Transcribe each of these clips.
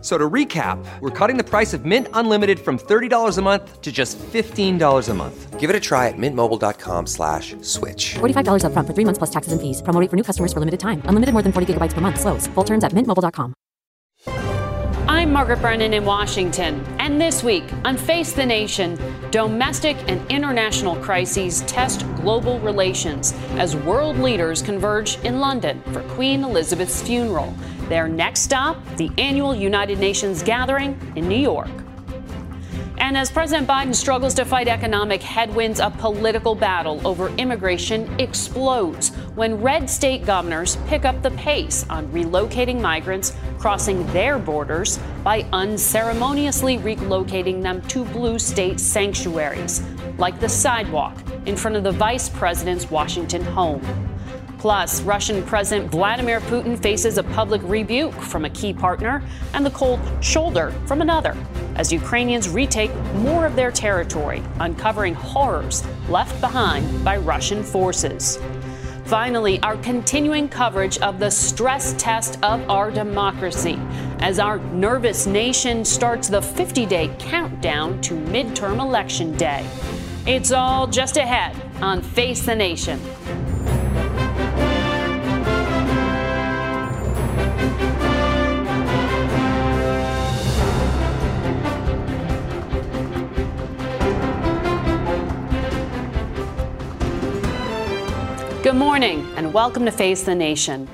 F- So to recap, we're cutting the price of Mint Unlimited from $30 a month to just $15 a month. Give it a try at mintmobile.com slash switch. $45 upfront for three months plus taxes and fees. Promo rate for new customers for limited time. Unlimited more than 40 gigabytes per month. Slows. Full terms at mintmobile.com. I'm Margaret Brennan in Washington, and this week on Face the Nation, domestic and international crises test global relations as world leaders converge in London for Queen Elizabeth's funeral. Their next stop, the annual United Nations gathering in New York. And as President Biden struggles to fight economic headwinds, a political battle over immigration explodes when red state governors pick up the pace on relocating migrants crossing their borders by unceremoniously relocating them to blue state sanctuaries, like the sidewalk in front of the vice president's Washington home. Plus, Russian President Vladimir Putin faces a public rebuke from a key partner and the cold shoulder from another as Ukrainians retake more of their territory, uncovering horrors left behind by Russian forces. Finally, our continuing coverage of the stress test of our democracy as our nervous nation starts the 50 day countdown to midterm election day. It's all just ahead on Face the Nation. Morning and welcome to Face the Nation.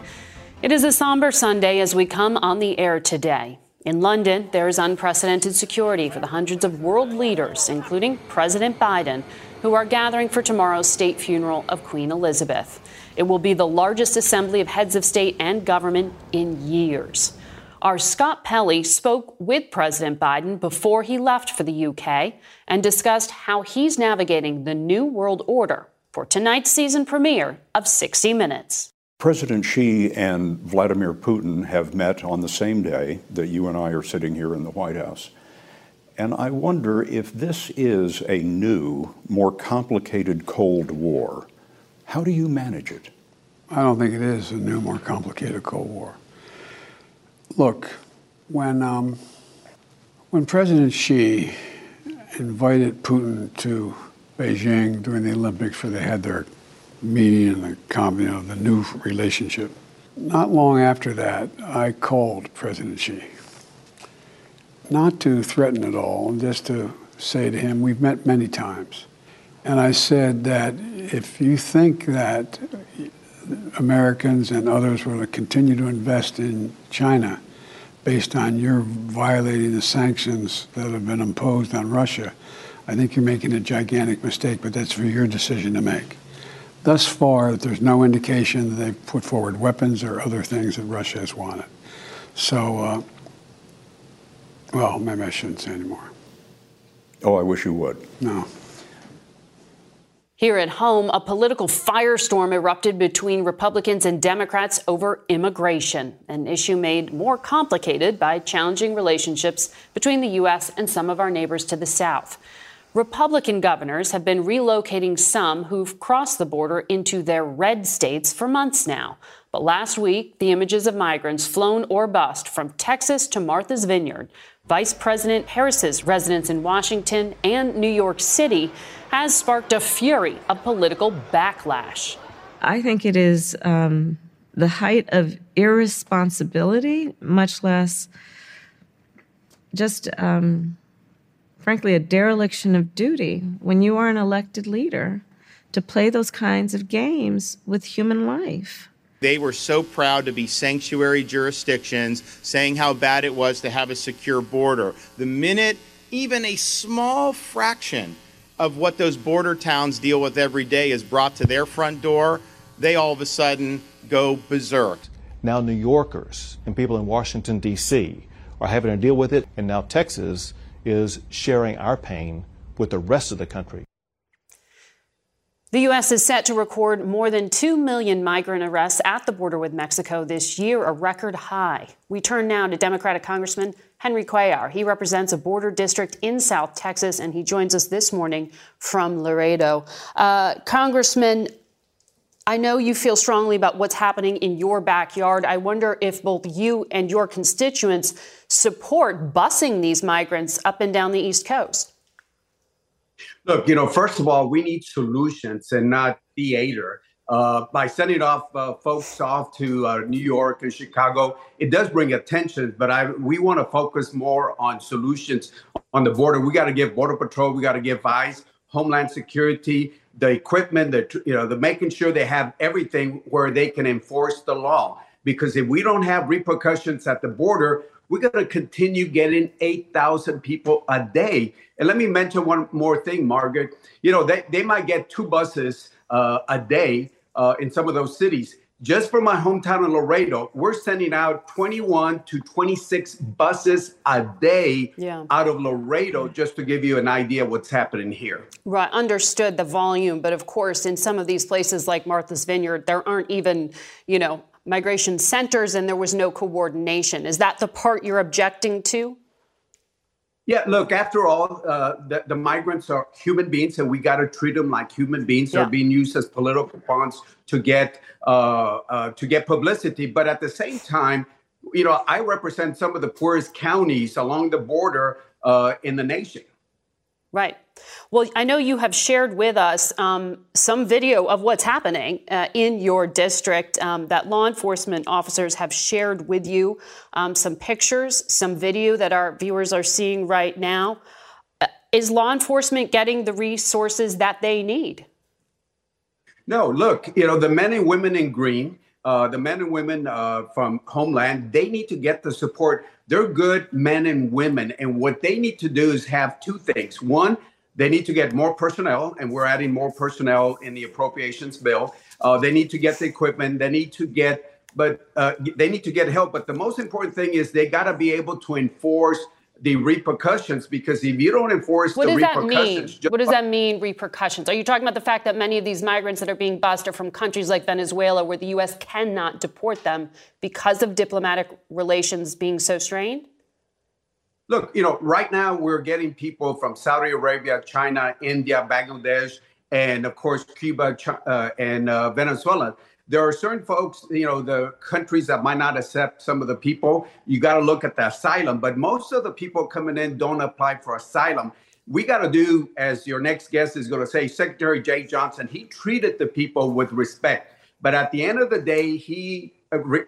It is a somber Sunday as we come on the air today. In London, there is unprecedented security for the hundreds of world leaders, including President Biden, who are gathering for tomorrow's state funeral of Queen Elizabeth. It will be the largest assembly of heads of state and government in years. Our Scott Pelley spoke with President Biden before he left for the UK and discussed how he's navigating the new world order for tonight's season premiere of 60 Minutes. President Xi and Vladimir Putin have met on the same day that you and I are sitting here in the White House. And I wonder if this is a new, more complicated Cold War. How do you manage it? I don't think it is a new, more complicated Cold War. Look, when um, when President Xi invited Putin to Beijing during the Olympics, where they had their meeting and the you know the new relationship. Not long after that, I called President Xi, not to threaten at all, just to say to him, we've met many times, and I said that if you think that Americans and others will continue to invest in China based on your violating the sanctions that have been imposed on Russia, I think you're making a gigantic mistake, but that's for your decision to make. Thus far, there's no indication that they've put forward weapons or other things that Russia has wanted. So, uh, well, maybe I shouldn't say anymore. Oh, I wish you would. No. Here at home, a political firestorm erupted between Republicans and Democrats over immigration, an issue made more complicated by challenging relationships between the U.S. and some of our neighbors to the south. Republican governors have been relocating some who've crossed the border into their red states for months now. But last week, the images of migrants flown or bust from Texas to Martha's Vineyard, Vice President Harris's residence in Washington and New York City has sparked a fury of political backlash. I think it is um, the height of irresponsibility, much less just, um, frankly, a dereliction of duty when you are an elected leader to play those kinds of games with human life. They were so proud to be sanctuary jurisdictions, saying how bad it was to have a secure border. The minute even a small fraction of what those border towns deal with every day is brought to their front door, they all of a sudden go berserk. Now, New Yorkers and people in Washington, D.C. are having to deal with it, and now Texas is sharing our pain with the rest of the country. The U.S. is set to record more than 2 million migrant arrests at the border with Mexico this year, a record high. We turn now to Democratic Congressman Henry Cuellar. He represents a border district in South Texas, and he joins us this morning from Laredo. Uh, Congressman, I know you feel strongly about what's happening in your backyard. I wonder if both you and your constituents support busing these migrants up and down the East Coast. Look, you know, first of all, we need solutions and not theater. Uh, by sending off uh, folks off to uh, New York and Chicago, it does bring attention, but I we want to focus more on solutions on the border. We got to give Border Patrol, we got to give ICE, Homeland Security, the equipment, the you know, the making sure they have everything where they can enforce the law. Because if we don't have repercussions at the border, we're going to continue getting 8,000 people a day. And let me mention one more thing, Margaret. You know, they, they might get two buses uh, a day uh, in some of those cities. Just for my hometown of Laredo, we're sending out 21 to 26 buses a day yeah. out of Laredo, just to give you an idea what's happening here. Right, understood the volume, but of course, in some of these places like Martha's Vineyard, there aren't even, you know, migration centers and there was no coordination. Is that the part you're objecting to? Yeah, look, after all, uh, the, the, migrants are human beings and we got to treat them like human beings. Yeah. They're being used as political pawns to get, uh, uh, to get publicity. But at the same time, you know, I represent some of the poorest counties along the border uh, in the nation. Right. Well, I know you have shared with us um, some video of what's happening uh, in your district um, that law enforcement officers have shared with you. Um, some pictures, some video that our viewers are seeing right now. Uh, is law enforcement getting the resources that they need? No, look, you know, the men and women in green, uh, the men and women uh, from Homeland, they need to get the support they're good men and women. And what they need to do is have two things. One, they need to get more personnel, and we're adding more personnel in the appropriations bill. Uh, they need to get the equipment. They need to get, but uh, they need to get help. But the most important thing is they got to be able to enforce the repercussions because if you don't enforce what the does repercussions, that mean? what does that mean repercussions are you talking about the fact that many of these migrants that are being bused are from countries like venezuela where the u.s cannot deport them because of diplomatic relations being so strained look you know right now we're getting people from saudi arabia china india bangladesh and of course cuba uh, and uh, venezuela there are certain folks, you know, the countries that might not accept some of the people. You got to look at the asylum, but most of the people coming in don't apply for asylum. We got to do, as your next guest is going to say, Secretary Jeh Johnson, he treated the people with respect. But at the end of the day, he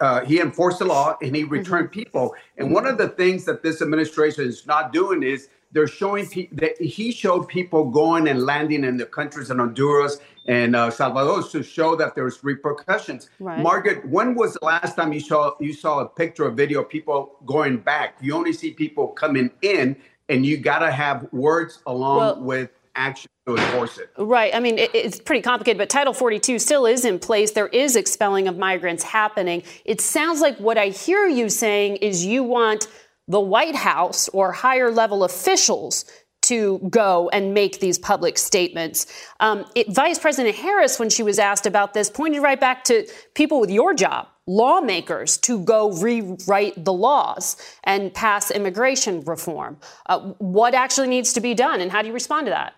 uh, he enforced the law and he returned mm-hmm. people. And one of the things that this administration is not doing is they're showing people that he showed people going and landing in the countries in Honduras and uh, Salvador to show that there's repercussions. Right. Margaret, when was the last time you saw you saw a picture or video of people going back? You only see people coming in, and you got to have words along well, with action to enforce it. Right. I mean, it, it's pretty complicated, but Title 42 still is in place. There is expelling of migrants happening. It sounds like what I hear you saying is you want the White House or higher level officials to go and make these public statements. Um, it, Vice President Harris, when she was asked about this, pointed right back to people with your job, lawmakers, to go rewrite the laws and pass immigration reform. Uh, what actually needs to be done, and how do you respond to that?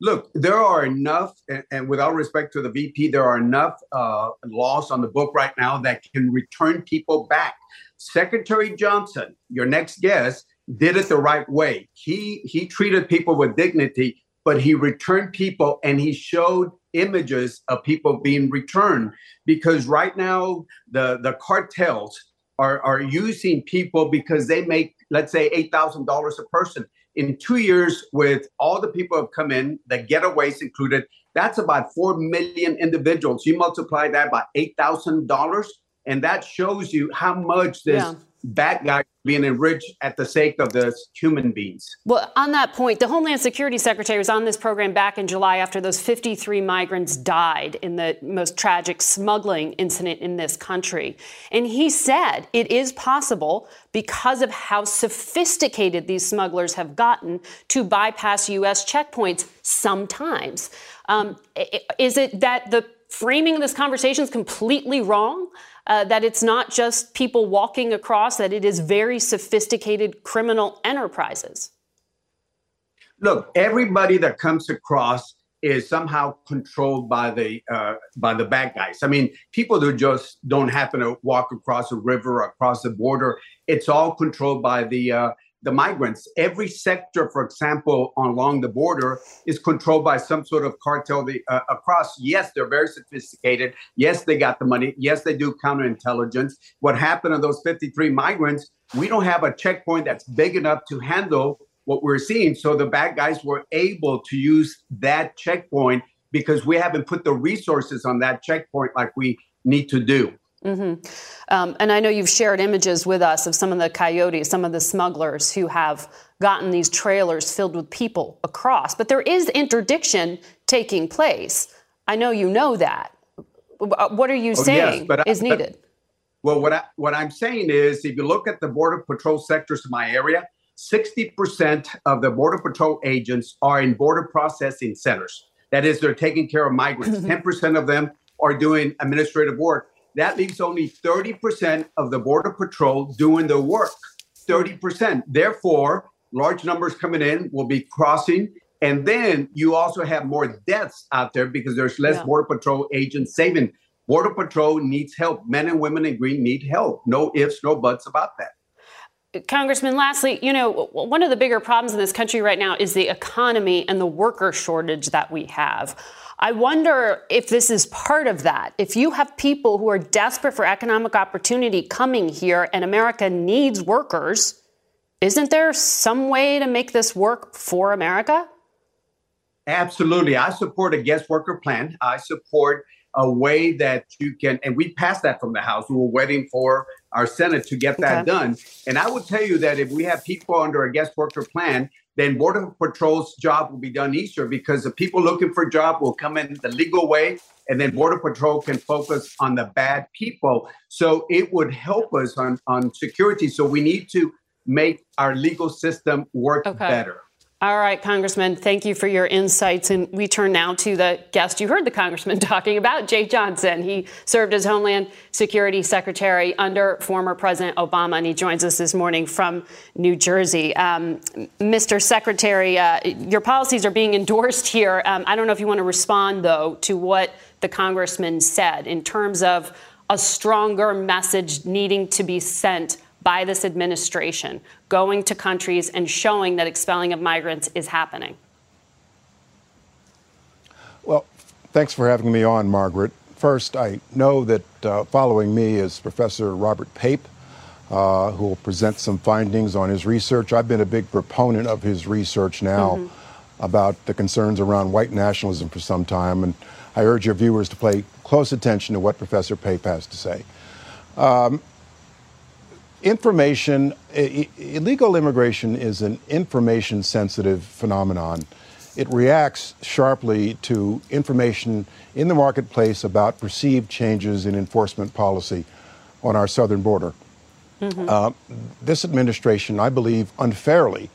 Look, there are enough, and, and without respect to the VP, there are enough uh, laws on the book right now that can return people back. Secretary Johnson, your next guest, did it the right way. He he treated people with dignity, but he returned people and he showed images of people being returned because right now the the cartels are are using people because they make let's say $8,000 a person. In 2 years with all the people who have come in, the getaways included, that's about 4 million individuals. You multiply that by $8,000 and that shows you how much this yeah bad guys being enriched at the sake of the human beings. Well, on that point, the Homeland Security Secretary was on this program back in July after those 53 migrants died in the most tragic smuggling incident in this country. And he said it is possible, because of how sophisticated these smugglers have gotten, to bypass U.S. checkpoints sometimes. Um, is it that the framing of this conversation is completely wrong? Uh, that it's not just people walking across, that it is very sophisticated criminal enterprises? Look, everybody that comes across is somehow controlled by the uh, by the bad guys. I mean, people who just don't happen to walk across a river, across the border. It's all controlled by the uh, the migrants. Every sector, for example, along the border is controlled by some sort of cartel the, uh, across. Yes, they're very sophisticated. Yes, they got the money. Yes, they do counterintelligence. What happened to those 53 migrants? We don't have a checkpoint that's big enough to handle what we're seeing. So the bad guys were able to use that checkpoint because we haven't put the resources on that checkpoint like we need to do. Mm-hmm. Um, and I know you've shared images with us of some of the coyotes, some of the smugglers who have gotten these trailers filled with people across. But there is interdiction taking place. I know you know that. What are you oh, saying yes, is needed? well, what I, what I'm saying is, if you look at the border patrol sectors in my area, 60% of the border patrol agents are in border processing centers. That is, they're taking care of migrants. 10% of them are doing administrative work that leaves only 30% of the Border Patrol doing the work. 30%. Therefore, large numbers coming in will be crossing. And then you also have more deaths out there because there's less yeah. Border Patrol agents saving. Border Patrol needs help. Men and women in green need help. No ifs, no buts about that. Congressman, lastly, you know, one of the bigger problems in this country right now is the economy and the worker shortage that we have. I wonder if this is part of that. If you have people who are desperate for economic opportunity coming here and America needs workers, isn't there some way to make this work for America? Absolutely. I support a guest worker plan. I support a way that you can, and we passed that from the House. We were waiting for our Senate to get that okay. done. And I will tell you that if we have people under a guest worker plan, then Border Patrol's job will be done easier because the people looking for a job will come in the legal way, and then Border Patrol can focus on the bad people. So it would help us on, on security. So we need to make our legal system work okay. better. All right, Congressman, thank you for your insights. And we turn now to the guest you heard the Congressman talking about, Jeh Johnson. He served as Homeland Security Secretary under former President Obama, and he joins us this morning from New Jersey. Um, Mr. Secretary, uh, your policies are being endorsed here. Um, I don't know if you want to respond, though, to what the Congressman said in terms of a stronger message needing to be sent by this administration going to countries and showing that expelling of migrants is happening? Well, thanks for having me on, Margaret. First, I know that uh, following me is Professor Robert Pape, uh, who will present some findings on his research. I've been a big proponent of his research now mm-hmm. about the concerns around white nationalism for some time, and I urge your viewers to pay close attention to what Professor Pape has to say. Um, information, illegal immigration is an information sensitive phenomenon. It reacts sharply to information in the marketplace about perceived changes in enforcement policy on our southern border. Mm-hmm. Uh, this administration, I believe, unfairly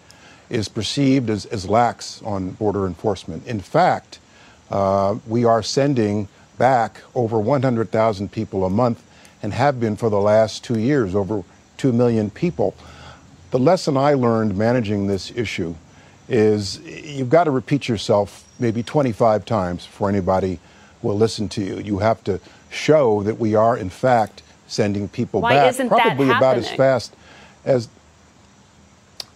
is perceived as, as lax on border enforcement. In fact, uh, we are sending back over 100,000 people a month and have been for the last two years, over 2 million people. The lesson I learned managing this issue is you've got to repeat yourself maybe 25 times before anybody will listen to you. You have to show that we are, in fact, sending people Why back isn't probably about as fast as.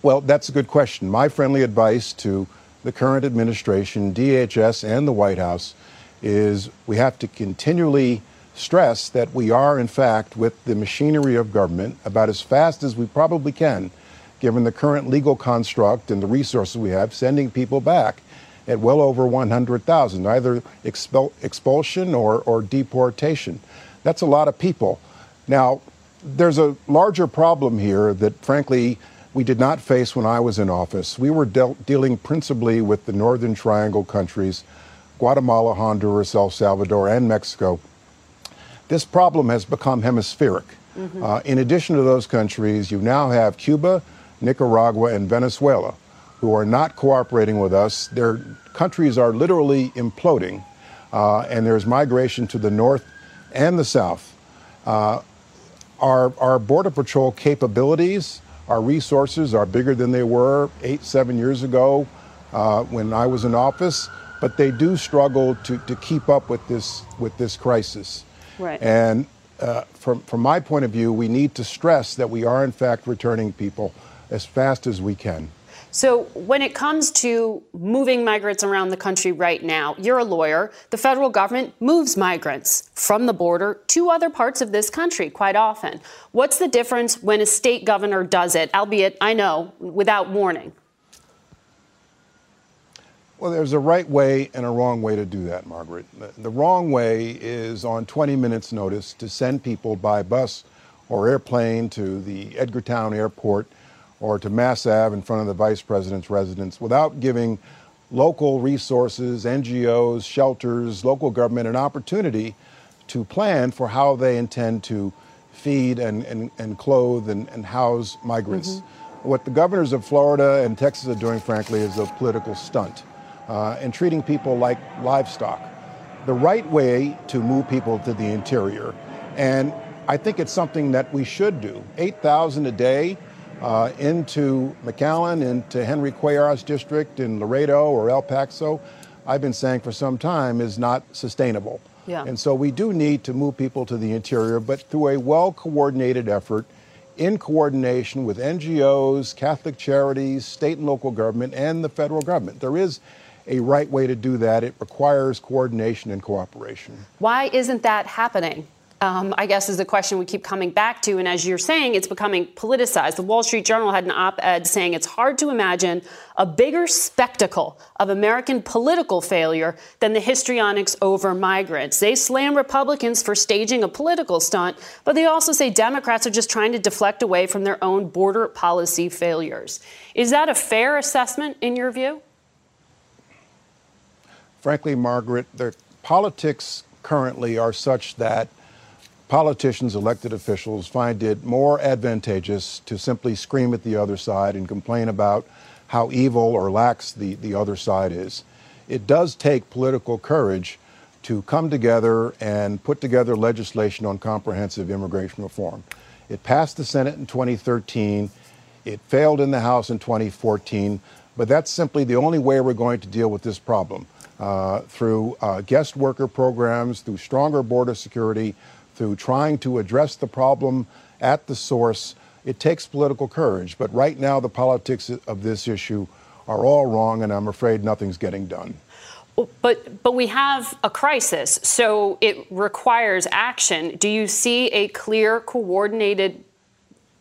Well, that's a good question. My friendly advice to the current administration, DHS, and the White House is we have to continually stress that we are, in fact, with the machinery of government about as fast as we probably can, given the current legal construct and the resources we have, sending people back at well over 100,000, either expulsion or, or deportation. That's a lot of people. Now, there's a larger problem here that, frankly, we did not face when I was in office. We were dealing principally with the Northern Triangle countries Guatemala, Honduras, El Salvador, and Mexico. This problem has become hemispheric. Mm-hmm. Uh, in addition to those countries, you now have Cuba, Nicaragua, and Venezuela who are not cooperating with us. Their countries are literally imploding, uh, and there's migration to the north and the south. Uh, our, our Border Patrol capabilities, our resources are bigger than they were eight, seven years ago uh, when I was in office, but they do struggle to, to keep up with this, with this crisis. Right. And uh, from, from my point of view, we need to stress that we are, in fact, returning people as fast as we can. So, when it comes to moving migrants around the country right now, you're a lawyer. The federal government moves migrants from the border to other parts of this country quite often. What's the difference when a state governor does it, albeit, I know, without warning? Well, there's a right way and a wrong way to do that, Margaret. The wrong way is on 20 minutes' notice to send people by bus or airplane to the Edgartown airport or to Mass Ave in front of the vice president's residence without giving local resources, NGOs, shelters, local government an opportunity to plan for how they intend to feed and, and, and clothe and, and house migrants. Mm-hmm. What the governors of Florida and Texas are doing, frankly, is a political stunt uh, and treating people like livestock. The right way to move people to the interior, and I think it's something that we should do. 8,000 a day uh, into McAllen, into Henry Cuellar's district in Laredo or El Paso, I've been saying for some time is not sustainable. Yeah. And so we do need to move people to the interior, but through a well coordinated effort in coordination with NGOs, Catholic charities, state and local government, and the federal government. There is a right way to do that. It requires coordination and cooperation. Why isn't that happening? um, I guess is the question we keep coming back to. And as you're saying, it's becoming politicized. The Wall Street Journal had an op ed saying it's hard to imagine a bigger spectacle of American political failure than the histrionics over migrants. They slam Republicans for staging a political stunt, but they also say Democrats are just trying to deflect away from their own border policy failures. Is that a fair assessment in your view? Frankly, Margaret, the politics currently are such that politicians, elected officials find it more advantageous to simply scream at the other side and complain about how evil or lax the, the other side is. It does take political courage to come together and put together legislation on comprehensive immigration reform. It passed the Senate in 2013. It failed in the House in 2014. But that's simply the only way we're going to deal with this problem uh, through uh, guest worker programs, through stronger border security, through trying to address the problem at the source. It takes political courage, but right now the politics of this issue are all wrong, and I'm afraid nothing's getting done. But but we have a crisis, so it requires action. Do you see a clear, coordinated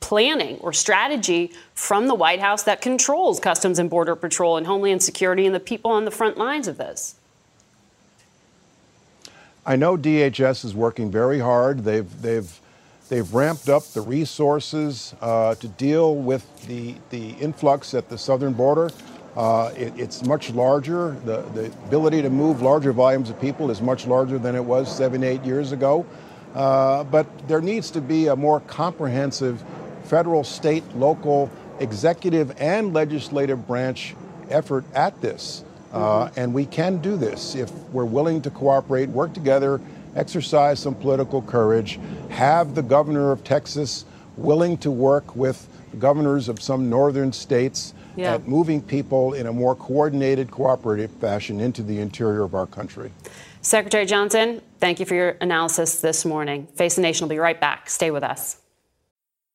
planning or strategy from the White House that controls Customs and Border Patrol and Homeland Security and the people on the front lines of this? I know DHS is working very hard. They've they've they've ramped up the resources uh, to deal with the the influx at the southern border. Uh, it, it's much larger. The, the ability to move larger volumes of people is much larger than it was seven, eight years ago. Uh, but there needs to be a more comprehensive federal, state, local, executive, and legislative branch effort at this. Uh, and we can do this if we're willing to cooperate, work together, exercise some political courage, have the governor of Texas willing to work with governors of some northern states yeah. at moving people in a more coordinated, cooperative fashion into the interior of our country. Secretary Johnson, thank you for your analysis this morning. Face the Nation will be right back. Stay with us.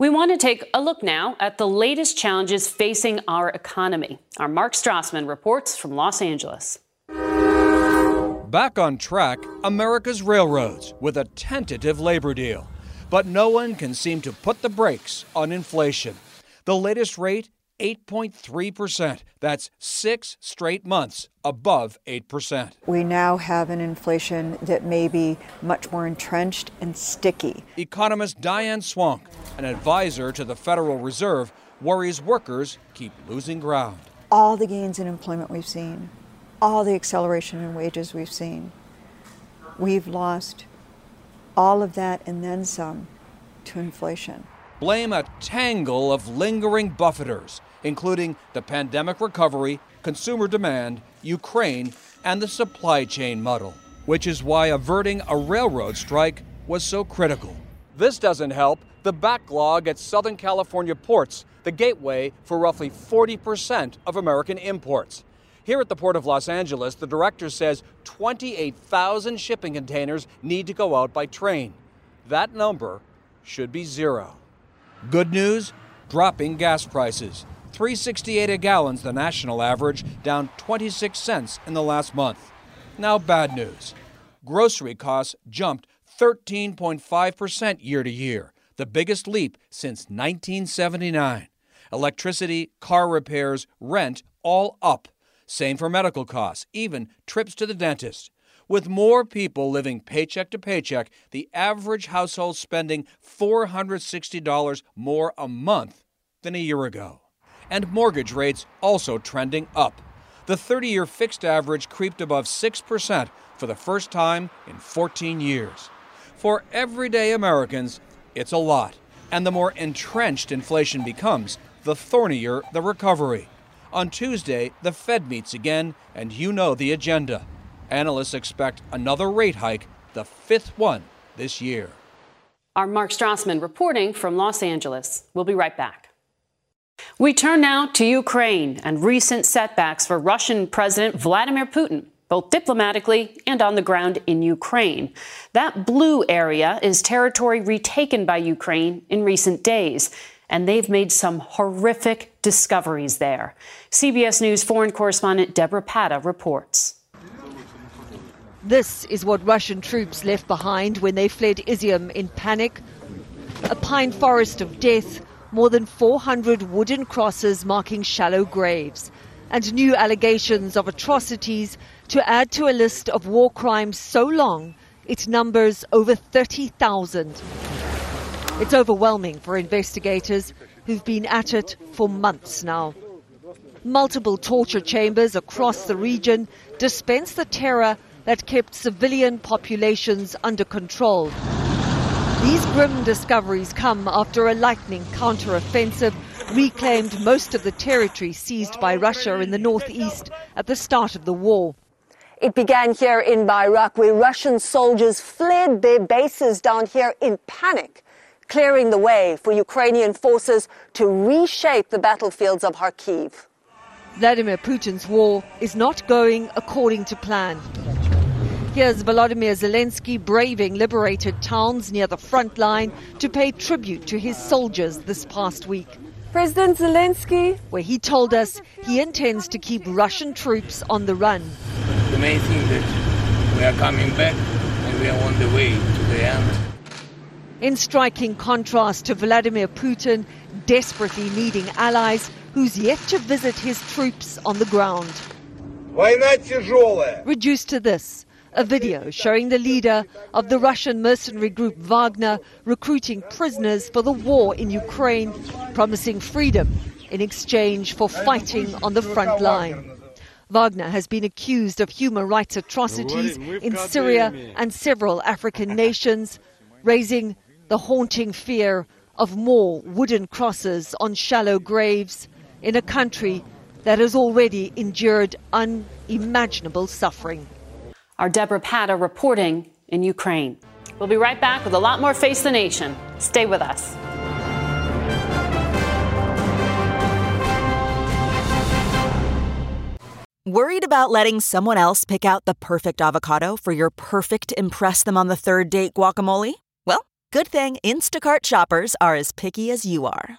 We want to take a look now at the latest challenges facing our economy. Our Mark Strassmann reports from Los Angeles. Back on track, America's railroads with a tentative labor deal. But no one can seem to put the brakes on inflation. The latest rate 8.3%. That's six straight months above 8%. We now have an inflation that may be much more entrenched and sticky. Economist Diane Swonk, an advisor to the Federal Reserve, worries workers keep losing ground. All the gains in employment we've seen, all the acceleration in wages we've seen, we've lost all of that and then some to inflation. Blame a tangle of lingering buffeters including the pandemic recovery, consumer demand, Ukraine, and the supply chain muddle, which is why averting a railroad strike was so critical. This doesn't help the backlog at Southern California ports, the gateway for roughly 40% of American imports. Here at the Port of Los Angeles, the director says 28,000 shipping containers need to go out by train. That number should be zero. Good news dropping gas prices. 368 a gallon's the national average, down 26 cents in the last month. Now bad news. Grocery costs jumped 13.5% year to year, the biggest leap since 1979. Electricity, car repairs, rent all up. Same for medical costs, even trips to the dentist. With more people living paycheck to paycheck, the average household spending $460 more a month than a year ago and mortgage rates also trending up. The 30 year fixed average creeped above 6% for the first time in 14 years. For everyday Americans, it's a lot. And the more entrenched inflation becomes, the thornier the recovery. On Tuesday, the Fed meets again, and you know the agenda. Analysts expect another rate hike, the fifth one this year. Our Mark Strassmann reporting from Los Angeles. We'll be right back. We turn now to Ukraine and recent setbacks for Russian President Vladimir Putin, both diplomatically and on the ground in Ukraine. That blue area is territory retaken by Ukraine in recent days, and they've made some horrific discoveries there. CBS News foreign correspondent Deborah Patta reports. This is what Russian troops left behind when they fled Izium in panic. A pine forest of death more than 400 wooden crosses marking shallow graves, and new allegations of atrocities to add to a list of war crimes so long it numbers over 30,000. It's overwhelming for investigators who've been at it for months now. Multiple torture chambers across the region dispense the terror that kept civilian populations under control. These grim discoveries come after a lightning counter-offensive reclaimed most of the territory seized by Russia in the northeast at the start of the war. It began here in Bayrak, where Russian soldiers fled their bases down here in panic, clearing the way for Ukrainian forces to reshape the battlefields of Kharkiv. Vladimir Putin's war is not going according to plan. Here's Volodymyr Zelensky braving liberated towns near the front line to pay tribute to his soldiers this past week. President Zelensky, where he told us he intends to keep Russian troops on the run. The main thing that we are coming back and we are on the way to the end. In striking contrast to Vladimir Putin desperately needing allies who's yet to visit his troops on the ground. Reduced to this a video showing the leader of the Russian mercenary group Wagner recruiting prisoners for the war in Ukraine, promising freedom in exchange for fighting on the front line. Wagner has been accused of human rights atrocities in Syria and several African nations, raising the haunting fear of more wooden crosses on shallow graves in a country that has already endured unimaginable suffering. Our Deborah Patta reporting in Ukraine. We'll be right back with a lot more Face the Nation. Stay with us. Worried about letting someone else pick out the perfect avocado for your perfect Impress Them on the Third Date guacamole? Well, good thing Instacart shoppers are as picky as you are.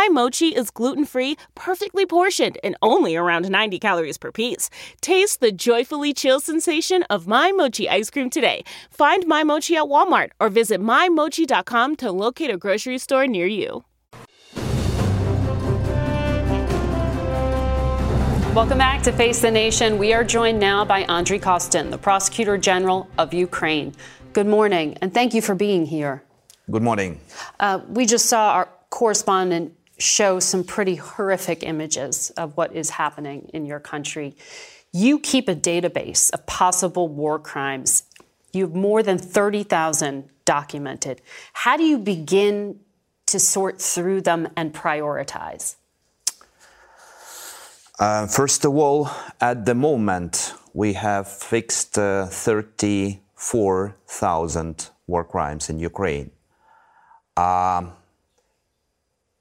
My Mochi is gluten free, perfectly portioned, and only around 90 calories per piece. Taste the joyfully chill sensation of My Mochi ice cream today. Find My Mochi at Walmart or visit MyMochi.com to locate a grocery store near you. Welcome back to Face the Nation. We are joined now by Andriy Kostin, the Prosecutor General of Ukraine. Good morning, and thank you for being here. Good morning. Uh, we just saw our correspondent show some pretty horrific images of what is happening in your country. You keep a database of possible war crimes. You have more than 30,000 documented. How do you begin to sort through them and prioritize? Uh, first of all, at the moment, we have fixed uh, 34,000 war crimes in Ukraine. Um,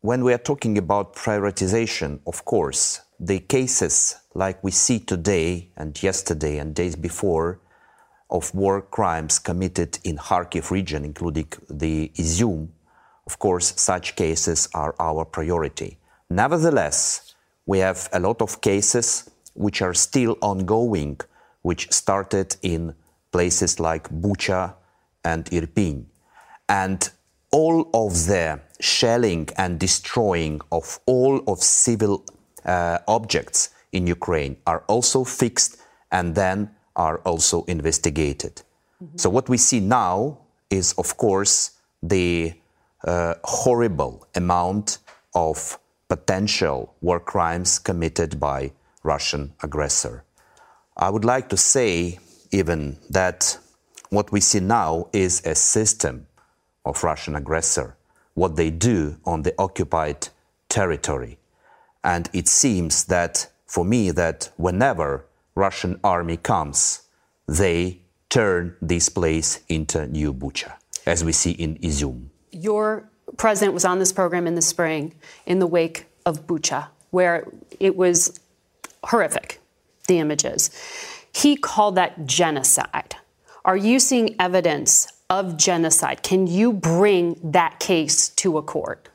when we are talking about prioritization, of course, the cases like we see today and yesterday and days before of war crimes committed in Kharkiv region, including the Izium, of course, such cases are our priority. Nevertheless, we have a lot of cases which are still ongoing, which started in places like Bucha and Irpin. And all of the shelling and destroying of all of civil uh, objects in Ukraine are also fixed and then are also investigated. Mm-hmm. So what we see now is, of course, the uh, horrible amount of potential war crimes committed by Russian aggressor. I would like to say even that what we see now is a system of Russian aggressor, what they do on the occupied territory. And it seems that for me that whenever Russian army comes, they turn this place into new Bucha, as we see in Izium. Your president was on this program in the spring in the wake of Bucha, where it was horrific, the images. He called that genocide. Are you seeing evidence of genocide? Can you bring that case to a court?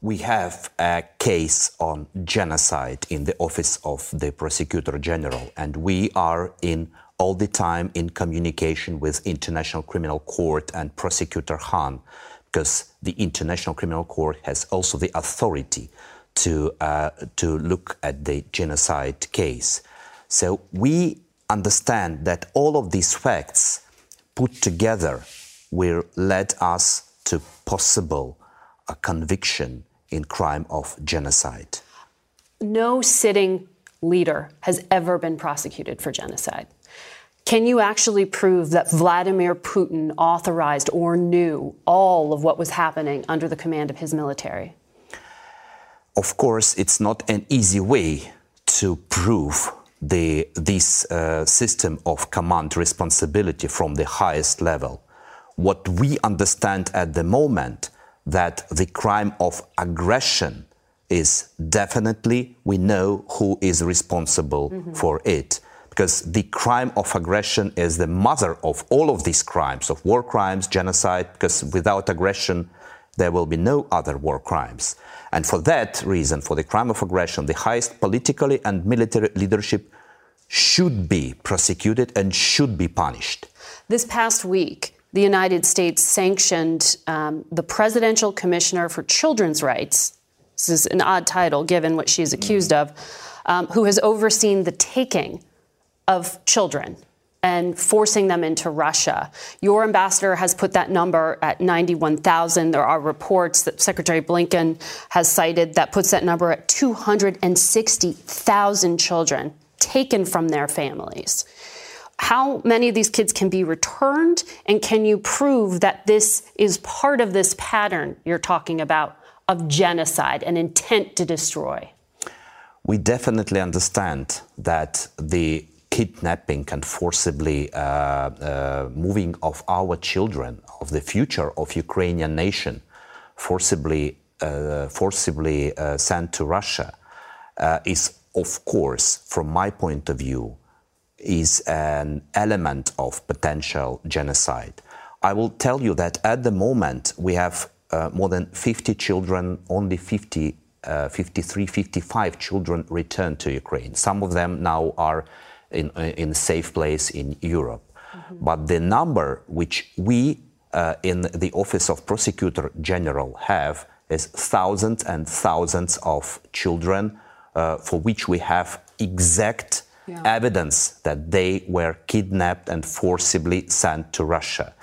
We have a case on genocide in the office of the prosecutor general, and we are in all the time in communication with International Criminal Court and Prosecutor Khan, because the International Criminal Court has also the authority to, uh, to look at the genocide case. So we understand that all of these facts put together will lead us to possible a conviction in crime of genocide. No sitting leader has ever been prosecuted for genocide. Can you actually prove that Vladimir Putin authorized or knew all of what was happening under the command of his military? Of course, it's not an easy way to prove the, this uh, system of command responsibility from the highest level. What we understand at the moment that the crime of aggression is definitely we know who is responsible mm-hmm. for it because the crime of aggression is the mother of all of these crimes of war crimes genocide because without aggression there will be no other war crimes and for that reason for the crime of aggression the highest politically and military leadership should be prosecuted and should be punished this past week the United States sanctioned um, the Presidential Commissioner for Children's Rights. This is an odd title given what she's accused of, um, who has overseen the taking of children and forcing them into Russia. Your ambassador has put that number at 91,000. There are reports that Secretary Blinken has cited that puts that number at 260,000 children taken from their families how many of these kids can be returned, and can you prove that this is part of this pattern you're talking about of genocide and intent to destroy? We definitely understand that the kidnapping and forcibly uh, uh, moving of our children, of the future of Ukrainian nation, forcibly, uh, forcibly uh, sent to Russia, uh, is, of course, from my point of view, is an element of potential genocide. I will tell you that at the moment we have uh, more than 50 children, only 50, uh, 53, 55 children returned to Ukraine. Some of them now are in, in a safe place in Europe. Mm-hmm. But the number which we uh, in the Office of Prosecutor General have is thousands and thousands of children uh, for which we have exact yeah. evidence that they were kidnapped and forcibly sent to Russia.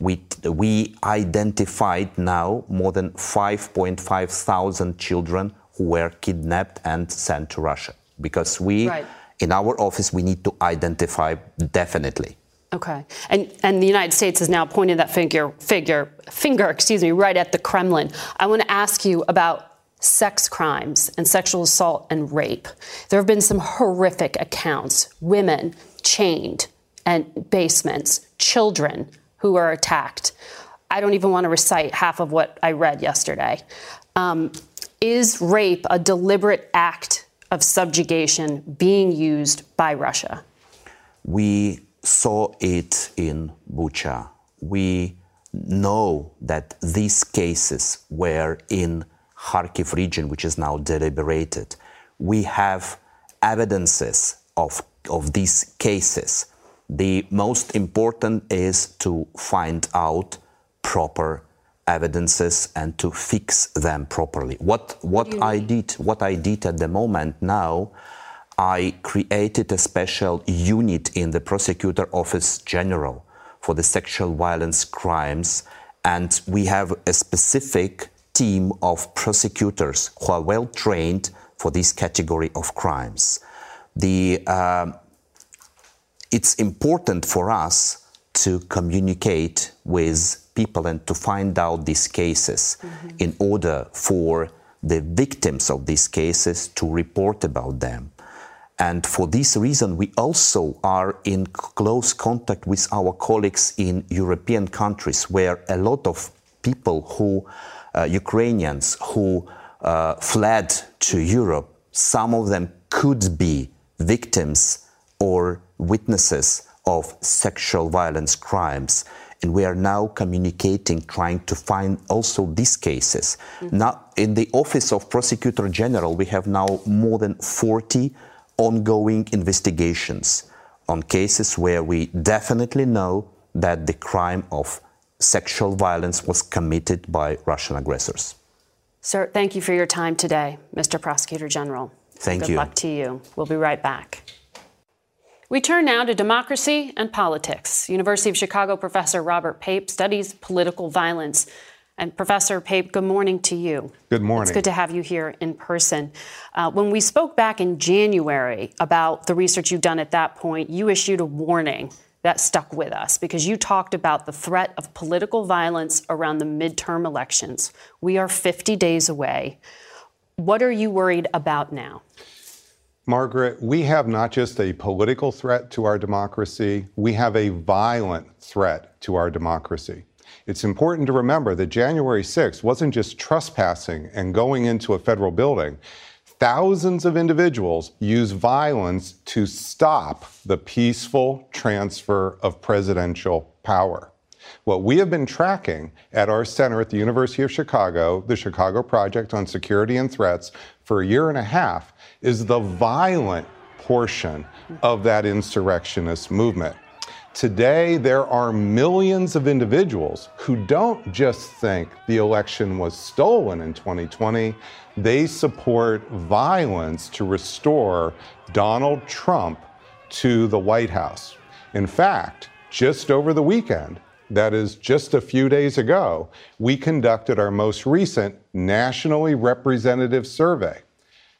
We, we identified now more than 5.5 thousand children who were kidnapped and sent to Russia because we, right. in our office, we need to identify definitely. Okay, and and the United States has now pointed that figure figure finger, excuse me, right at the Kremlin. I want to ask you about sex crimes and sexual assault and rape. There have been some horrific accounts women chained and basements, children who are attacked. I don't even want to recite half of what I read yesterday. Um, is rape a deliberate act of subjugation being used by Russia? We saw it in Bucha. We know that these cases were in Kharkiv region, which is now deliberated, we have evidences of, of these cases. The most important is to find out proper evidences and to fix them properly. What what I did what I did at the moment now, I created a special unit in the prosecutor office general for the sexual violence crimes, and we have a specific team of prosecutors who are well trained for this category of crimes. The, uh, it's important for us to communicate with people and to find out these cases mm-hmm. in order for the victims of these cases to report about them. And for this reason, we also are in close contact with our colleagues in European countries where a lot of people who Ukrainians who uh, fled to Europe, some of them could be victims or witnesses of sexual violence crimes. And we are now communicating, trying to find also these cases. Mm-hmm. Now, in the Office of Prosecutor General, we have now more than 40 ongoing investigations on cases where we definitely know that the crime of sexual violence was committed by Russian aggressors. Sir, thank you for your time today, Mr. Prosecutor General. Thank Good you. Good luck to you. We'll be right back. We turn now to democracy and politics. University of Chicago professor Robert Pape studies political violence. And Professor Pape, good morning to you. Good morning. It's good to have you here in person. Uh, when we spoke back in January about the research you've done at that point, you issued a warning that stuck with us because you talked about the threat of political violence around the midterm elections. We are 50 days away. What are you worried about now? Margaret, we have not just a political threat to our democracy, we have a violent threat to our democracy. It's important to remember that January 6th wasn't just trespassing and going into a federal building. Thousands of individuals use violence to stop the peaceful transfer of presidential power. What we have been tracking at our center at the University of Chicago, the Chicago Project on Security and Threats, for a year and a half is the violent portion of that insurrectionist movement. Today, there are millions of individuals who don't just think the election was stolen in 2020, they support violence to restore Donald Trump to the White House. In fact, just over the weekend, that is just a few days ago, we conducted our most recent nationally representative survey.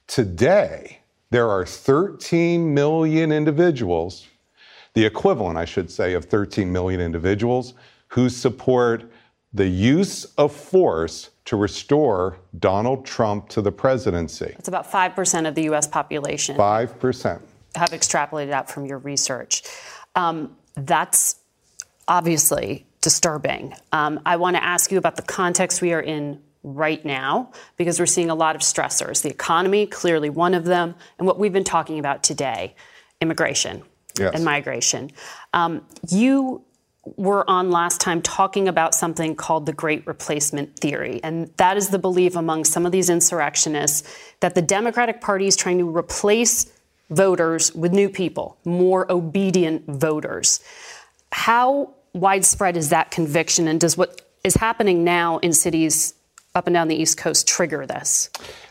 Today, there are 13 million individuals, the equivalent, I should say, of 13 million individuals who support the use of force to restore Donald Trump to the presidency. It's about 5% of the U.S. population. 5%. Have extrapolated out from your research. Um, that's obviously disturbing. Um, I want to ask you about the context we are in right now because we're seeing a lot of stressors. The economy, clearly one of them, and what we've been talking about today immigration Yes. and migration. Um, you were on last time talking about something called the Great Replacement Theory. And that is the belief among some of these insurrectionists that the Democratic Party is trying to replace voters with new people, more obedient voters. How widespread is that conviction, and does what is happening now in cities up and down the East Coast trigger this?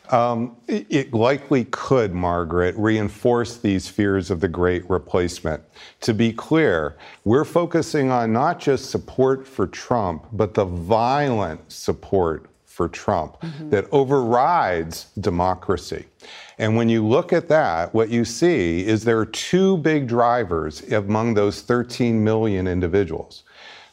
Um, it, it likely could, Margaret, reinforce these fears of the great replacement. To be clear, we're focusing on not just support for Trump, but the violent support for Trump that overrides democracy. And when you look at that, what you see is there are two big drivers among those 13 million individuals.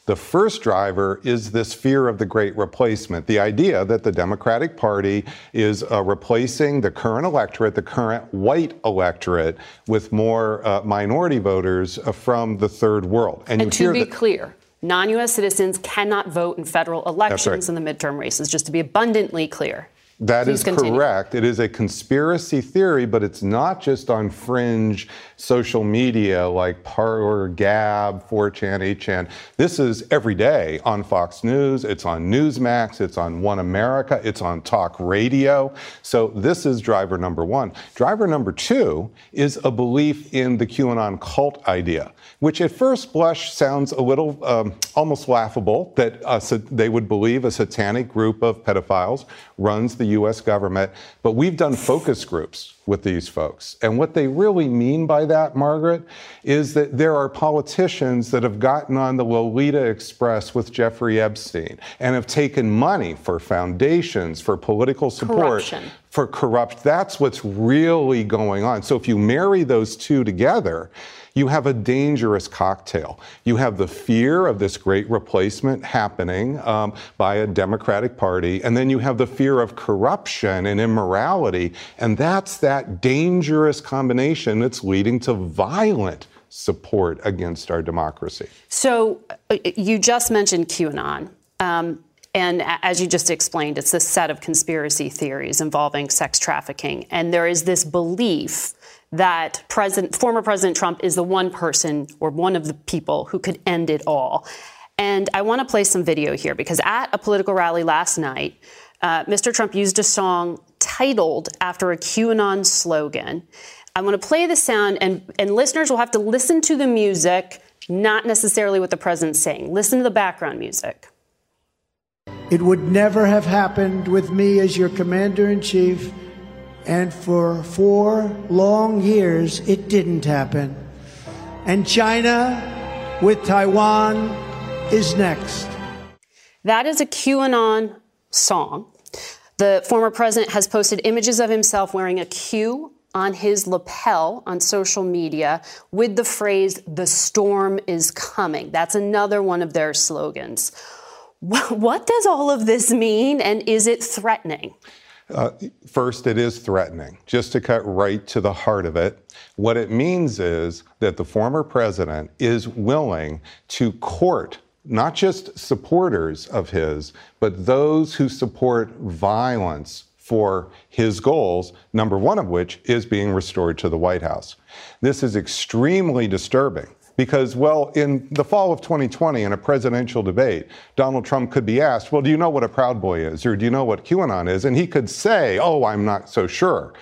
The first driver is this fear of the great replacement, the idea that the Democratic Party is uh, replacing the current electorate, the current white electorate, with more uh, minority voters uh, from the third world. And, you to be clear, non US citizens cannot vote in federal elections in the midterm races, just to be abundantly clear. That Please is continue. correct. It is a conspiracy theory, but it's not just on fringe social media like Parler, Gab, 4chan, 8chan. This is every day on Fox News. It's on Newsmax. It's on One America. It's on talk radio. So this is driver number one. Driver number two is a belief in the QAnon cult idea, which at first blush sounds a little um, almost laughable that uh, sa- they would believe a satanic group of pedophiles runs the U.S. government. But we've done focus groups with these folks. And what they really mean by that, Margaret, is that there are politicians that have gotten on the Lolita Express with Jeffrey Epstein and have taken money for foundations, for political support Corruption. for corrupt. That's what's really going on. So if you marry those two together, you have a dangerous cocktail. You have the fear of this great replacement happening um, by a Democratic Party, and then you have the fear of corruption and immorality, and that's that dangerous combination that's leading to violent support against our democracy. So uh, you just mentioned QAnon. Um, and as you just explained, it's a set of conspiracy theories involving sex trafficking. And there is this belief that President, former President Trump is the one person or one of the people who could end it all. And I want to play some video here because at a political rally last night, uh, Mr. Trump used a song titled after a QAnon slogan. I want to play the sound, and, and listeners will have to listen to the music, not necessarily what the president's saying. Listen to the background music. It would never have happened with me as your commander in chief, and for four long years, it didn't happen. And China with Taiwan is next. That is a QAnon song. The former president has posted images of himself wearing a Q on his lapel on social media with the phrase, the storm is coming. That's another one of their slogans. What does all of this mean, and is it threatening? Uh, first, it is threatening. Just to cut right to the heart of it, what it means is that the former president is willing to court not just supporters of his, but those who support violence for his goals, number one of which is being restored to the White House. This is extremely disturbing because, well, in the fall of 2020, in a presidential debate, Donald Trump could be asked, Well, do you know what a Proud Boy is? Or do you know what QAnon is? And he could say, Oh, I'm not so sure.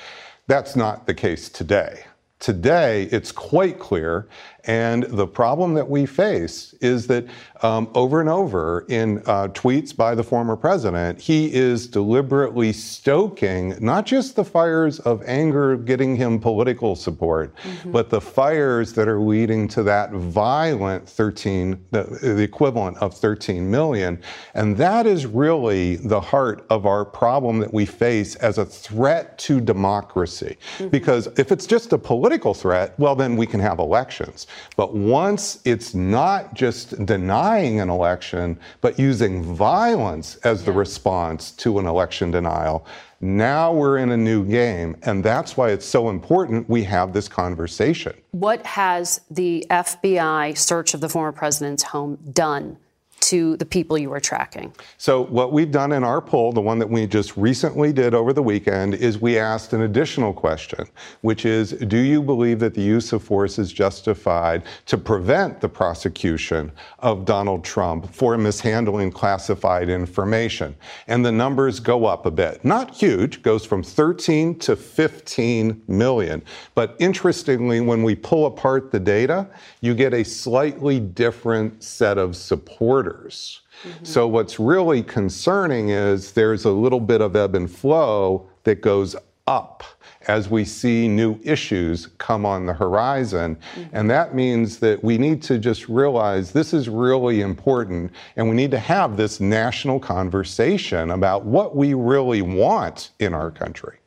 That's not the case today. Today, it's quite clear. And the problem that we face is that um, over and over in uh, tweets by the former president, he is deliberately stoking not just the fires of anger getting him political support, mm-hmm. but the fires that are leading to that violent 13, the, the equivalent of 13 million. And that is really the heart of our problem that we face as a threat to democracy. Mm-hmm. Because if it's just a political threat, well, then we can have elections. But once it's not just denying an election, but using violence as the response to an election denial, now we're in a new game. And that's why it's so important we have this conversation. What has the FBI search of the former president's home done to the people you were tracking? So, what we've done in our poll, the one that we just recently did over the weekend, is we asked an additional question, which is Do you believe that the use of force is justified to prevent the prosecution of Donald Trump for mishandling classified information? And the numbers go up a bit. Not huge, goes from 13 to 15 million. But interestingly, when we pull apart the data, you get a slightly different set of supporters Mm-hmm. So, what's really concerning is there's a little bit of ebb and flow that goes up as we see new issues come on the horizon. Mm-hmm. And that means that we need to just realize this is really important and we need to have this national conversation about what we really want in our country.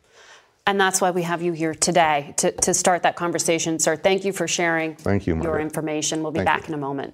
And that's why we have you here today to, to start that conversation. Sir, thank you for sharing thank you, your information. We'll be thank back you. in a moment.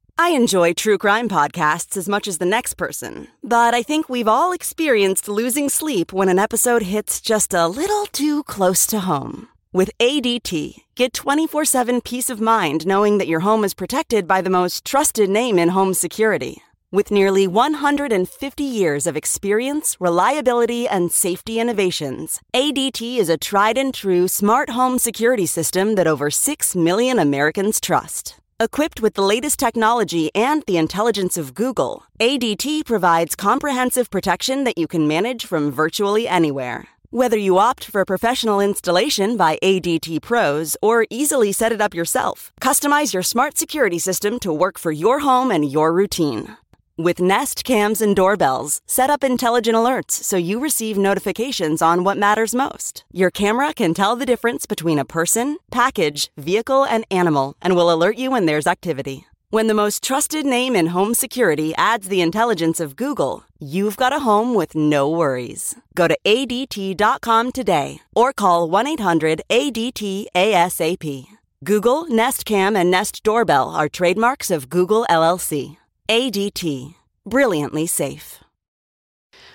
I enjoy true crime podcasts as much as the next person, but I think we've all experienced losing sleep when an episode hits just a little too close to home. With ADT, get 24 7 peace of mind knowing that your home is protected by the most trusted name in home security. With nearly 150 years of experience, reliability, and safety innovations, ADT is a tried and true smart home security system that over 6 million Americans trust. Equipped with the latest technology and the intelligence of Google, ADT provides comprehensive protection that you can manage from virtually anywhere. Whether you opt for professional installation by ADT pros or easily set it up yourself, customize your smart security system to work for your home and your routine. With Nest cams and doorbells, set up intelligent alerts so you receive notifications on what matters most. Your camera can tell the difference between a person, package, vehicle, and animal and will alert you when there's activity. When the most trusted name in home security adds the intelligence of Google, you've got a home with no worries. Go to ADT.com today or call 1 800 ADT ASAP. Google, Nest Cam, and Nest Doorbell are trademarks of Google LLC. ADT. Brilliantly safe.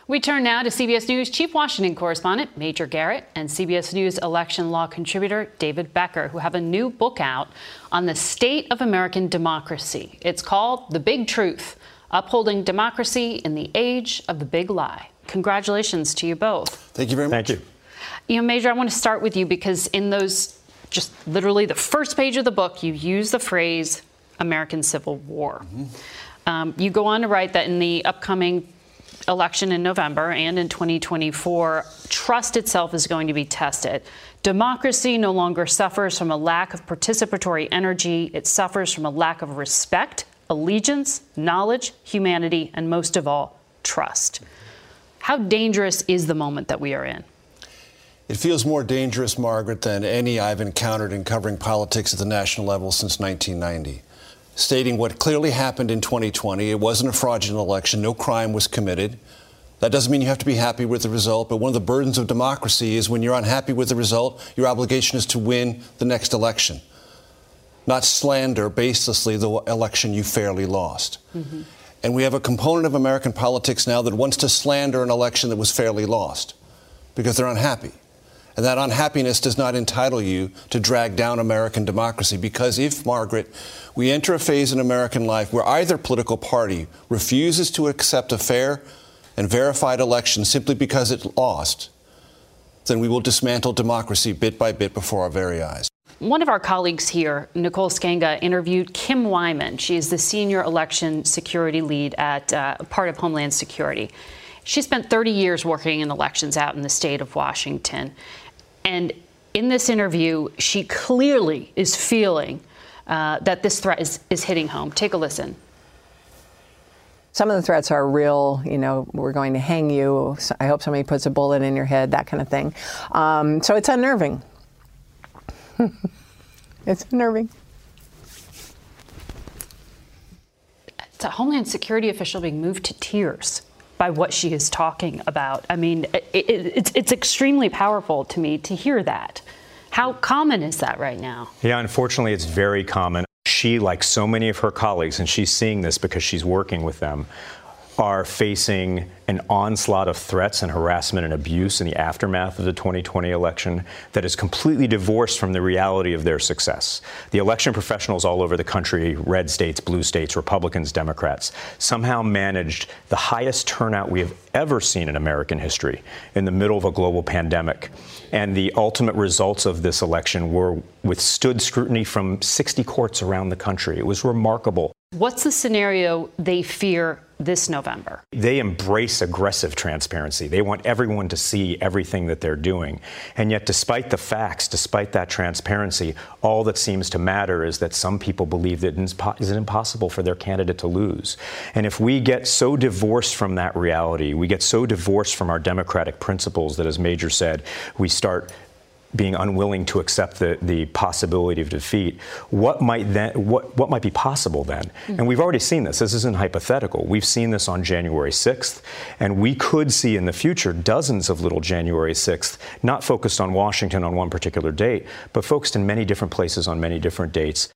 We turn now to CBS News Chief Washington correspondent Major Garrett and CBS News election law contributor David Becker, who have a new book out on the state of American democracy. It's called The Big Truth Upholding Democracy in the Age of the Big Lie. Congratulations to you both. Thank you very much. Thank you. You know, Major, I want to start with you because in those, just literally the first page of the book, you use the phrase American Civil War. Mm-hmm. Um, you go on to write that in the upcoming election in November and in 2024, trust itself is going to be tested. Democracy no longer suffers from a lack of participatory energy, it suffers from a lack of respect, allegiance, knowledge, humanity, and most of all, trust. How dangerous is the moment that we are in? It feels more dangerous, Margaret, than any I've encountered in covering politics at the national level since 1990 stating what clearly happened in 2020. It wasn't a fraudulent election, no crime was committed. That doesn't mean you have to be happy with the result, but one of the burdens of democracy is when you're unhappy with the result, your obligation is to win the next election, not slander baselessly the election you fairly lost. Mm-hmm. And we have a component of American politics now that wants to slander an election that was fairly lost because they're unhappy. And that unhappiness does not entitle you to drag down American democracy. Because if, Margaret, we enter a phase in American life where either political party refuses to accept a fair and verified election simply because it lost, then we will dismantle democracy bit by bit before our very eyes. One of our colleagues here, Nicole Sganga, interviewed Kim Wyman. She is the senior election security lead at uh, part of Homeland Security. She spent 30 years working in elections out in the state of Washington. And in this interview, she clearly is feeling uh, that this threat is, is hitting home. Take a listen. Some of the threats are real, you know, we're going to hang you. I hope somebody puts a bullet in your head, that kind of thing. Um, so it's unnerving. it's unnerving. It's a Homeland Security official being moved to tears by what she is talking about. I mean, it, it, it's, it's extremely powerful to me to hear that. How common is that right now? Yeah, unfortunately, it's very common. She, like so many of her colleagues, and she's seeing this because she's working with them, are facing an onslaught of threats and harassment and abuse in the aftermath of the 2020 election that is completely divorced from the reality of their success. The election professionals all over the country, red states, blue states, Republicans, Democrats, somehow managed the highest turnout we have ever seen in American history in the middle of a global pandemic. And the ultimate results of this election were withstood scrutiny from 60 courts around the country. It was remarkable. What's the scenario they fear this November? They embrace aggressive transparency. They want everyone to see everything that they're doing. And yet, despite the facts, despite that transparency, all that seems to matter is that some people believe that it's impossible for their candidate to lose. And if we get so divorced from that reality, we get so divorced from our democratic principles that, as Major said, we start being unwilling to accept the, the possibility of defeat, what might then what, what might be possible then? Mm-hmm. And we've already seen this. This isn't hypothetical. We've seen this on January 6th, and we could see in the future dozens of little January 6th, not focused on Washington on one particular date, but focused in many different places on many different dates.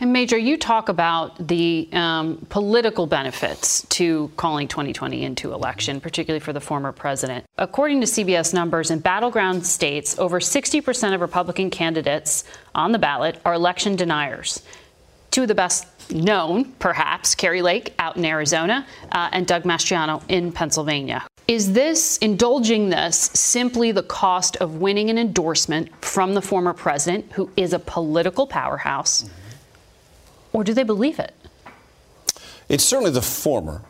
And Major, you talk about the um, political benefits to calling 2020 into election, particularly for the former president. According to CBS numbers, in battleground states, over 60% of Republican candidates on the ballot are election deniers. Two of the best known, perhaps, Kari Lake out in Arizona uh, and Doug Mastriano in Pennsylvania. Is this, indulging this, simply the cost of winning an endorsement from the former president, who is a political powerhouse? Or do they believe it? It's certainly the former.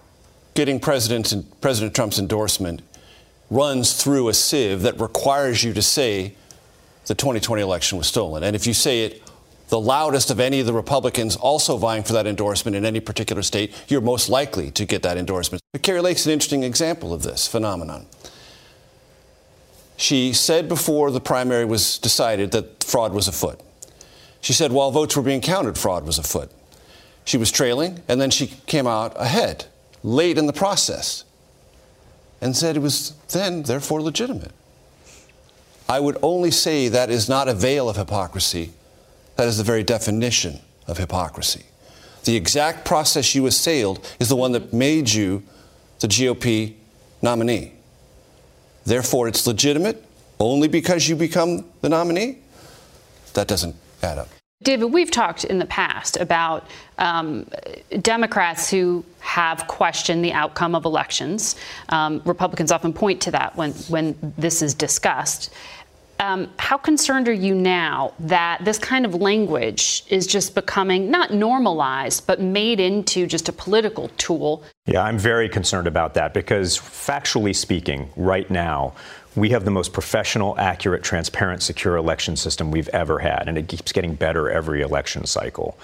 Getting President, President Trump's endorsement runs through a sieve that requires you to say the 2020 election was stolen. And if you say it the loudest of any of the Republicans also vying for that endorsement in any particular state, you're most likely to get that endorsement. But Kari Lake's an interesting example of this phenomenon. She said before the primary was decided that fraud was afoot. She said while votes were being counted, fraud was afoot. She was trailing, and then she came out ahead, late in the process, and said it was then, therefore, legitimate. I would only say that is not a veil of hypocrisy. That is the very definition of hypocrisy. The exact process you assailed is the one that made you the GOP nominee. Therefore, it's legitimate only because you become the nominee. That doesn't add up. David, we've talked in the past about um, Democrats who have questioned the outcome of elections. Um, Republicans often point to that when, when this is discussed. Um, how concerned are you now that this kind of language is just becoming not normalized, but made into just a political tool? Yeah, I'm very concerned about that because, factually speaking, right now, we have the most professional, accurate, transparent, secure election system we've ever had, and it keeps getting better every election cycle.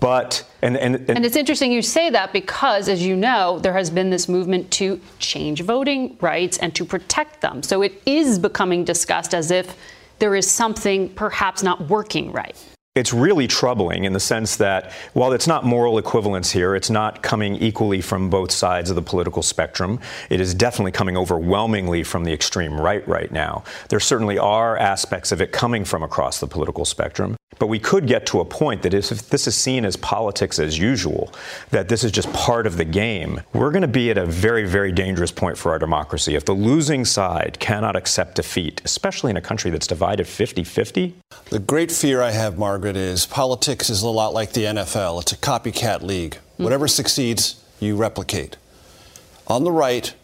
But and, and, and, and it's interesting you say that because, as you know, there has been this movement to change voting rights and to protect them. So it is becoming discussed as if there is something perhaps not working right. It's really troubling in the sense that while it's not moral equivalence here, it's not coming equally from both sides of the political spectrum. It is definitely coming overwhelmingly from the extreme right right now. There certainly are aspects of it coming from across the political spectrum. But we could get to a point that if this is seen as politics as usual, that this is just part of the game, we're going to be at a very, very dangerous point for our democracy. If the losing side cannot accept defeat, especially in a country that's divided 50 50. The great fear I have, Margaret, is politics is a lot like the NFL. It's a copycat league. Mm-hmm. Whatever succeeds, you replicate. On the right,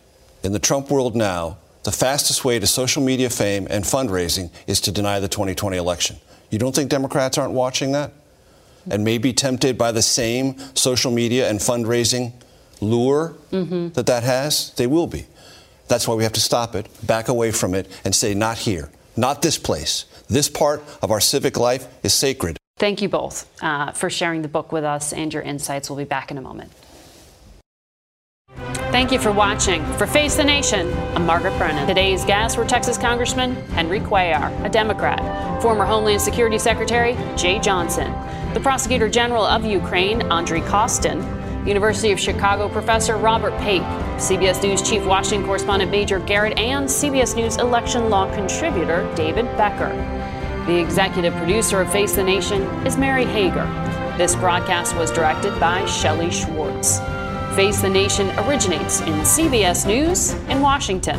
in the Trump world now, the fastest way to social media fame and fundraising is to deny the 2020 election. You don't think Democrats aren't watching that? And may be tempted by the same social media and fundraising lure mm-hmm. that that has? They will be. That's why we have to stop it, back away from it, and say, not here, not this place. This part of our civic life is sacred. Thank you both uh, for sharing the book with us and your insights. We'll be back in a moment. Thank you for watching. For Face the Nation, I'm Margaret Brennan. Today's guests were Texas Congressman Henry Cuellar, a Democrat, former Homeland Security Secretary Jeh Johnson, the Prosecutor General of Ukraine, Andriy Kostin, University of Chicago professor Robert Pape, CBS News Chief Washington correspondent Major Garrett, and CBS News election law contributor David Becker. The executive producer of Face the Nation is Mary Hager. This broadcast was directed by Shelley Schwartz. Face the Nation originates in CBS News in Washington.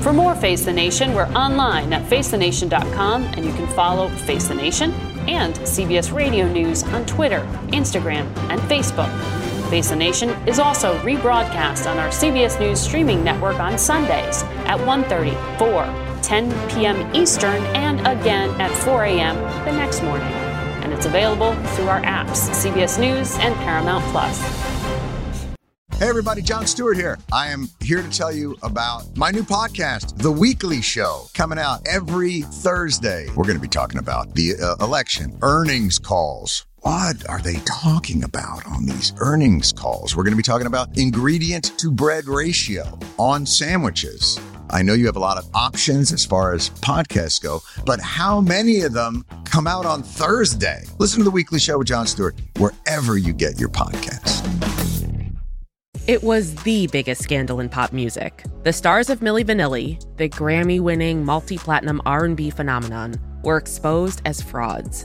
For more Face the Nation, we're online at facethenation.com and you can follow Face the Nation and CBS Radio News on Twitter, Instagram, and Facebook. Face the Nation is also rebroadcast on our CBS News streaming network on Sundays at 1:30, 4, 10 p.m. Eastern, and again at 4 a.m. the next morning. And it's available through our apps, CBS News and Paramount Plus. Hey, everybody, Jon Stewart here. I am here to tell you about my new podcast, The Weekly Show, coming out every Thursday. We're going to be talking about the uh, election, earnings calls. What are they talking about on these earnings calls? We're going to be talking about ingredient to bread ratio on sandwiches. I know you have a lot of options as far as podcasts go, but how many of them come out on Thursday? Listen to The Weekly Show with Jon Stewart wherever you get your podcasts. It was the biggest scandal in pop music. The stars of Milli Vanilli, the Grammy-winning multi-platinum R&B phenomenon, were exposed as frauds,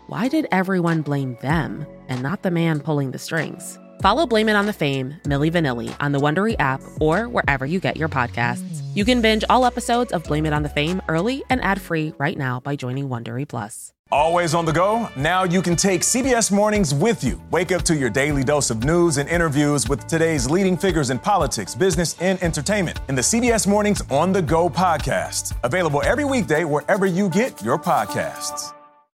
why did everyone blame them and not the man pulling the strings? Follow Blame It on the Fame, Milli Vanilli, on the Wondery app or wherever you get your podcasts. You can binge all episodes of Blame It on the Fame early and ad-free right now by joining Wondery Plus. Always on the go? Now you can take CBS Mornings with you. Wake up to your daily dose of news and interviews with today's leading figures in politics, business, and entertainment in the CBS Mornings On the Go podcast. Available every weekday wherever you get your podcasts.